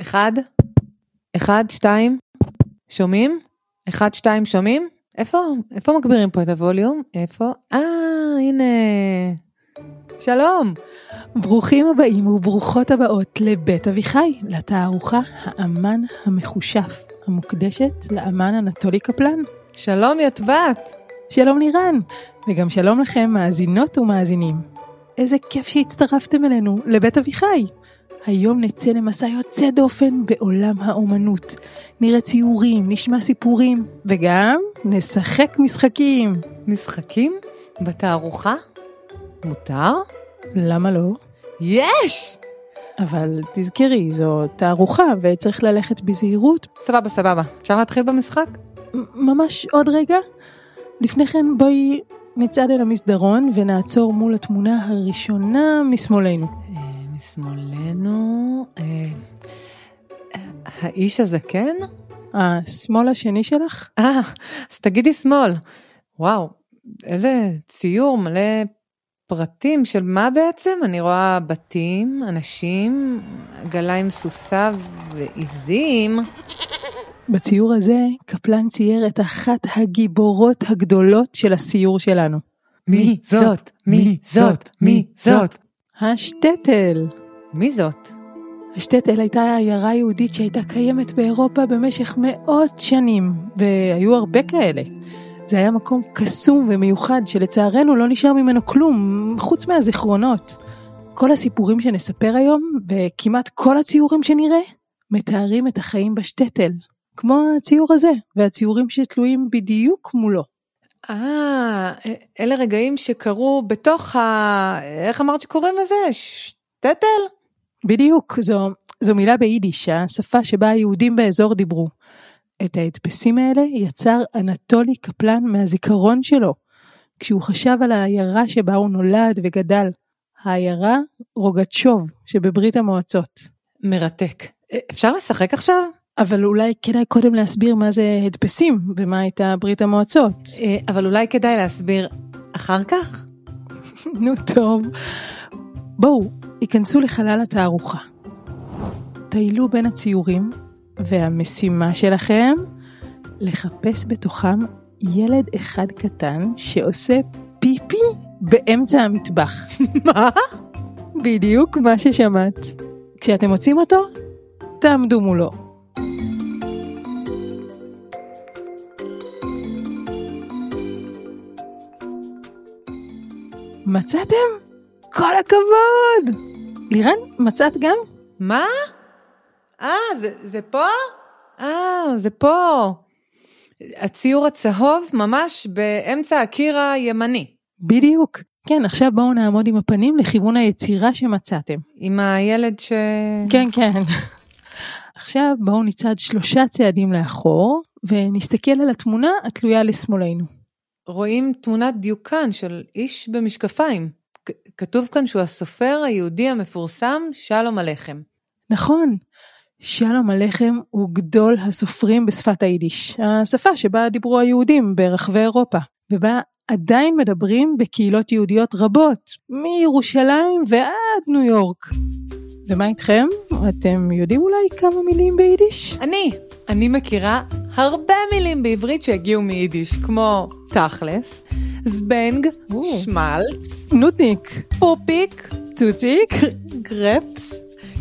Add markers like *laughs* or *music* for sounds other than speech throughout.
אחד, אחד, שתיים, שומעים? אחד, שתיים, שומעים? איפה, איפה מגבירים פה את הווליום? איפה? אה, הנה. שלום. ברוכים הבאים וברוכות הבאות לבית אביחי, לתערוכה האמן המחושף, המוקדשת לאמן אנטולי קפלן. שלום יוטבת. שלום לירן, וגם שלום לכם מאזינות ומאזינים. איזה כיף שהצטרפתם אלינו לבית אביחי. היום נצא למסע יוצא דופן בעולם האומנות. נראה ציורים, נשמע סיפורים, וגם נשחק משחקים. משחקים? בתערוכה? מותר? למה לא? יש! אבל תזכרי, זו תערוכה וצריך ללכת בזהירות. סבבה, סבבה. אפשר להתחיל במשחק? ממש עוד רגע. לפני כן בואי נצעד אל המסדרון ונעצור מול התמונה הראשונה משמאלנו. אה, משמאלנו... אה, האיש הזה כן? השמאל השני שלך? אה, אז תגידי שמאל. וואו, איזה ציור מלא פרטים של מה בעצם? אני רואה בתים, אנשים, עגלה עם סוסה ועיזים. בציור הזה קפלן צייר את אחת הגיבורות הגדולות של הסיור שלנו. מי זאת? מי זאת? מי זאת? השטטל. מי זאת? השטטל הייתה עיירה יהודית שהייתה קיימת באירופה במשך מאות שנים, והיו הרבה כאלה. זה היה מקום קסום ומיוחד שלצערנו לא נשאר ממנו כלום, חוץ מהזיכרונות. כל הסיפורים שנספר היום, וכמעט כל הציורים שנראה, מתארים את החיים בשטטל, כמו הציור הזה, והציורים שתלויים בדיוק מולו. אה, אלה רגעים שקרו בתוך ה... איך אמרת שקוראים לזה? שטטל? בדיוק, זו, זו מילה ביידיש, השפה שבה היהודים באזור דיברו. את ההדפסים האלה יצר אנטולי קפלן מהזיכרון שלו, כשהוא חשב על העיירה שבה הוא נולד וגדל, העיירה רוגצ'וב שבברית המועצות. מרתק. אפשר לשחק עכשיו? אבל אולי כדאי קודם להסביר מה זה הדפסים ומה הייתה ברית המועצות. אה, אבל אולי כדאי להסביר אחר כך? *laughs* נו טוב. בואו, היכנסו לחלל התערוכה. טיילו בין הציורים, והמשימה שלכם, לחפש בתוכם ילד אחד קטן שעושה פיפי באמצע המטבח. *laughs* מה? בדיוק מה ששמעת. כשאתם מוצאים אותו, תעמדו מולו. מצאתם? כל הכבוד! לירן, מצאת גם? מה? אה, זה, זה פה? אה, זה פה. הציור הצהוב ממש באמצע הקיר הימני. בדיוק. כן, עכשיו בואו נעמוד עם הפנים לכיוון היצירה שמצאתם. עם הילד ש... כן, כן. עכשיו בואו נצעד שלושה צעדים לאחור, ונסתכל על התמונה התלויה לשמאלנו. רואים תמונת דיוקן של איש במשקפיים. כתוב כאן שהוא הסופר היהודי המפורסם שלום הלחם. נכון, שלום עליכם הוא גדול הסופרים בשפת היידיש, השפה שבה דיברו היהודים ברחבי אירופה, ובה עדיין מדברים בקהילות יהודיות רבות, מירושלים ועד ניו יורק. ומה איתכם? אתם יודעים אולי כמה מילים ביידיש? אני, אני מכירה הרבה מילים בעברית שהגיעו מיידיש, כמו תכלס, זבנג, שמלץ, נודניק, פופיק, צוציק, גרפס.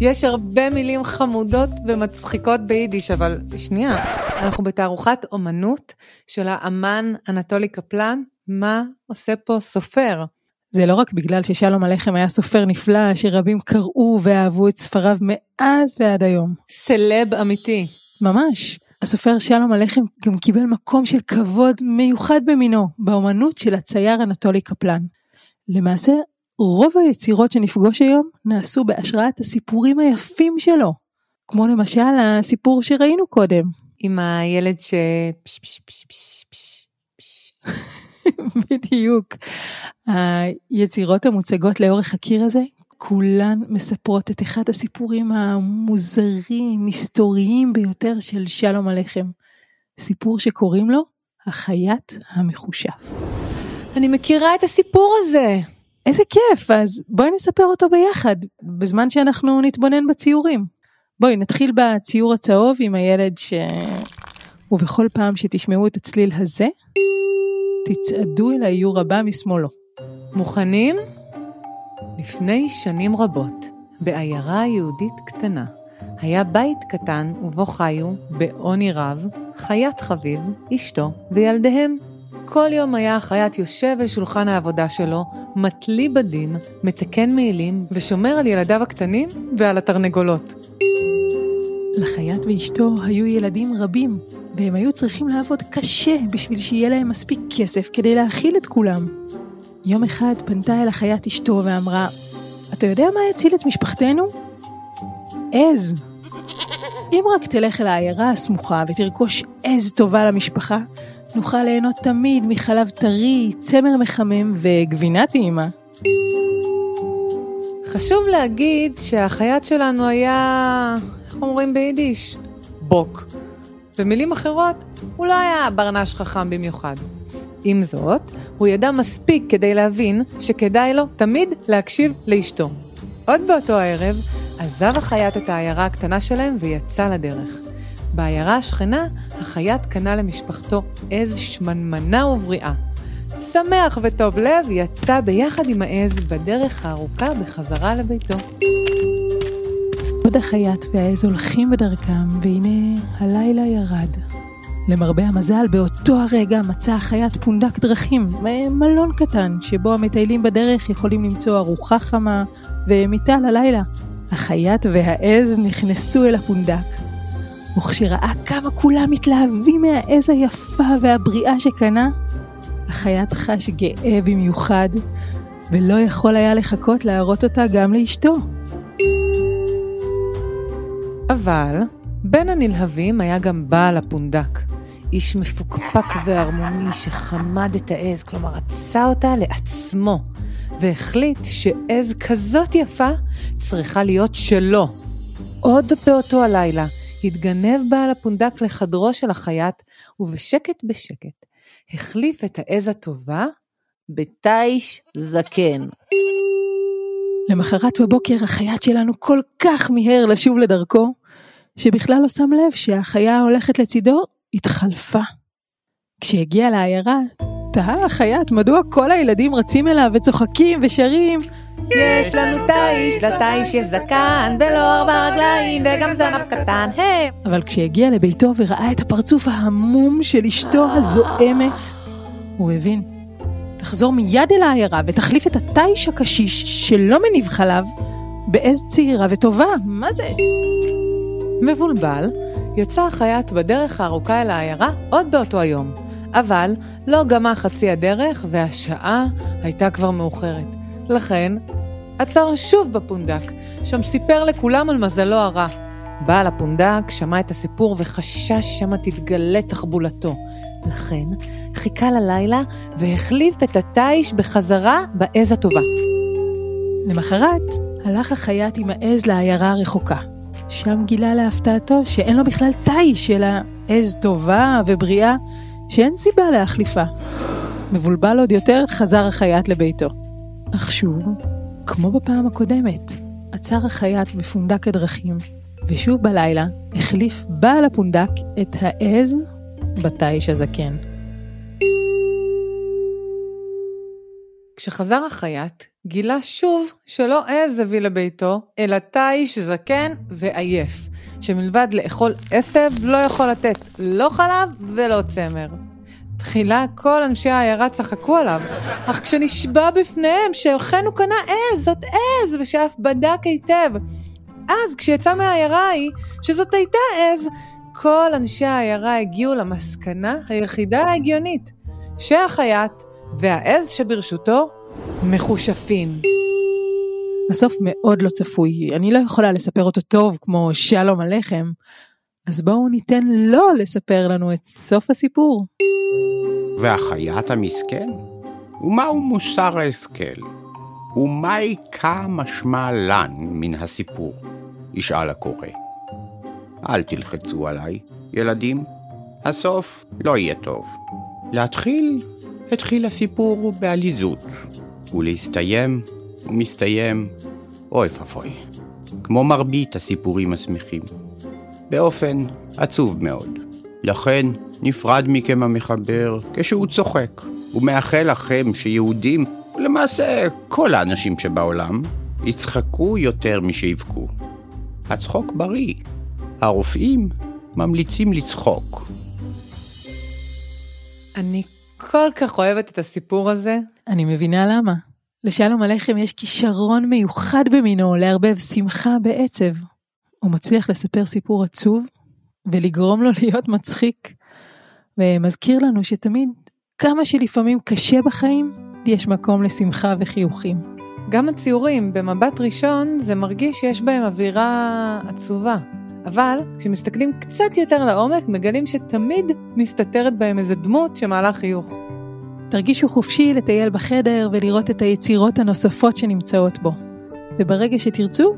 יש הרבה מילים חמודות ומצחיקות ביידיש, אבל שנייה, אנחנו בתערוכת אומנות של האמן אנטולי קפלן, מה עושה פה סופר? זה לא רק בגלל ששלום הלחם היה סופר נפלא שרבים קראו ואהבו את ספריו מאז ועד היום. סלב אמיתי. ממש. הסופר שלום הלחם גם קיבל מקום של כבוד מיוחד במינו באומנות של הצייר אנטולי קפלן. למעשה, רוב היצירות שנפגוש היום נעשו בהשראת הסיפורים היפים שלו, כמו למשל הסיפור שראינו קודם. עם הילד ש... *laughs* בדיוק. היצירות המוצגות לאורך הקיר הזה, כולן מספרות את אחד הסיפורים המוזרים, מסתוריים ביותר של שלום הלחם. סיפור שקוראים לו החייט המחושף. אני מכירה את הסיפור הזה. איזה כיף, אז בואי נספר אותו ביחד, בזמן שאנחנו נתבונן בציורים. בואי נתחיל בציור הצהוב עם הילד ש... ובכל פעם שתשמעו את הצליל הזה, תצעדו אל האיור הבא משמאלו. מוכנים? לפני שנים רבות, בעיירה יהודית קטנה, היה בית קטן ובו חיו, בעוני רב, חיית חביב, אשתו וילדיהם. כל יום היה החייט יושב אל שולחן העבודה שלו, מתלי בדין, מתקן מעילים ושומר על ילדיו הקטנים ועל התרנגולות. לחייט ואשתו היו ילדים רבים, והם היו צריכים לעבוד קשה בשביל שיהיה להם מספיק כסף כדי להאכיל את כולם. יום אחד פנתה אל החייט אשתו ואמרה, אתה יודע מה יציל את משפחתנו? עז. אם רק תלך אל העיירה הסמוכה ותרכוש עז טובה למשפחה, נוכל ליהנות תמיד מחלב טרי, צמר מחמם וגבינה טעימה. חשוב להגיד שהחייט שלנו היה, איך אומרים ביידיש? בוק. במילים אחרות, הוא לא היה ברנש חכם במיוחד. עם זאת, הוא ידע מספיק כדי להבין שכדאי לו תמיד להקשיב לאשתו. עוד באותו הערב, עזב החייט את העיירה הקטנה שלהם ויצא לדרך. בעיירה השכנה, החייט קנה למשפחתו עז שמנמנה ובריאה. שמח וטוב לב, יצא ביחד עם העז בדרך הארוכה בחזרה לביתו. עוד החייט והעז הולכים בדרכם, והנה הלילה ירד. למרבה המזל, באותו הרגע מצא החייט פונדק דרכים, מלון קטן, שבו המטיילים בדרך יכולים למצוא ארוחה חמה ומיטה ללילה. החייט והעז נכנסו אל הפונדק, וכשראה כמה כולם מתלהבים מהעז היפה והבריאה שקנה, החייט חש גאה במיוחד, ולא יכול היה לחכות להראות אותה גם לאשתו. אבל בין הנלהבים היה גם בעל הפונדק, איש מפוקפק וערמומי שחמד את העז, כלומר רצה אותה לעצמו, והחליט שעז כזאת יפה צריכה להיות שלו. עוד באותו הלילה התגנב בעל הפונדק לחדרו של החייט, ובשקט בשקט החליף את העז הטובה בתיש זקן. למחרת בבוקר החייט שלנו כל כך מיהר לשוב לדרכו, שבכלל לא שם לב שהחיה ההולכת לצידו התחלפה. כשהגיע לעיירה, תהה החייט מדוע כל הילדים רצים אליו וצוחקים ושרים יש לנו תיש, לתיש יש זקן, ולא ארבע רגליים, וגם זנב קטן, היי! אבל כשהגיע לביתו וראה את הפרצוף ההמום של אשתו הזועמת, הוא הבין. תחזור מיד אל העיירה ותחליף את התיש הקשיש שלא מניב חלב בעז צעירה וטובה, מה זה? מבולבל, יצא החייט בדרך הארוכה אל העיירה עוד באותו היום. אבל לא גמה חצי הדרך והשעה הייתה כבר מאוחרת. לכן, עצר שוב בפונדק, שם סיפר לכולם על מזלו הרע. בעל הפונדק שמע את הסיפור וחשש שמא תתגלה תחבולתו. לכן, חיכה ללילה והחליף את התיש בחזרה בעז הטובה. למחרת, הלך החייט עם העז לעיירה הרחוקה. שם גילה להפתעתו שאין לו בכלל תיש, אלא עז טובה ובריאה, שאין סיבה להחליפה. מבולבל עוד יותר, חזר החייט לביתו. אך שוב, כמו בפעם הקודמת, עצר החייט בפונדק הדרכים, ושוב בלילה החליף בעל הפונדק את העז בתיש הזקן. כשחזר החייט, גילה שוב שלא עז הביא לביתו, אלא תיש זקן ועייף, שמלבד לאכול עשב לא יכול לתת לא חלב ולא צמר. תחילה כל אנשי העיירה צחקו עליו, אך כשנשבע בפניהם שאכן הוא קנה עז, זאת עז, ושאף בדק היטב. אז כשיצא מהעיירה ההיא, שזאת הייתה עז, כל אנשי העיירה הגיעו למסקנה היחידה ההגיונית, שהחייט והעז שברשותו מחושפים. הסוף מאוד לא צפוי, אני לא יכולה לספר אותו טוב כמו שלום עליכם, אז בואו ניתן לו לספר לנו את סוף הסיפור. והחייט המסכן? ומהו מוסר ההשכל? ומהי כמשמע לן מן הסיפור? ישאל הקורא. אל תלחצו עליי, ילדים, הסוף לא יהיה טוב. להתחיל, התחיל הסיפור בעליזות, ולהסתיים, ומסתיים, אוי ואבוי, כמו מרבית הסיפורים השמחים. באופן עצוב מאוד. לכן נפרד מכם המחבר כשהוא צוחק, ומאחל לכם שיהודים, ולמעשה כל האנשים שבעולם, יצחקו יותר משיבכו. הצחוק בריא. הרופאים ממליצים לצחוק. אני כל כך אוהבת את הסיפור הזה. אני מבינה למה. לשלום עליכם יש כישרון מיוחד במינו לערבב שמחה בעצב. הוא מצליח לספר סיפור עצוב ולגרום לו *laughs* להיות מצחיק. ומזכיר לנו שתמיד, כמה שלפעמים קשה בחיים, יש מקום לשמחה וחיוכים. גם הציורים, במבט ראשון, זה מרגיש שיש בהם אווירה עצובה. אבל כשמסתכלים קצת יותר לעומק, מגלים שתמיד מסתתרת בהם איזה דמות שמעלה חיוך. תרגישו חופשי לטייל בחדר ולראות את היצירות הנוספות שנמצאות בו. וברגע שתרצו,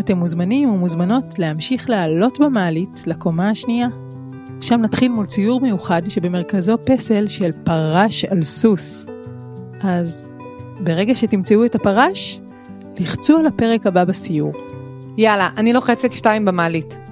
אתם מוזמנים ומוזמנות להמשיך לעלות במעלית לקומה השנייה. שם נתחיל מול ציור מיוחד שבמרכזו פסל של פרש על סוס. אז ברגע שתמצאו את הפרש, לחצו על הפרק הבא בסיור. יאללה, אני לוחצת שתיים במעלית.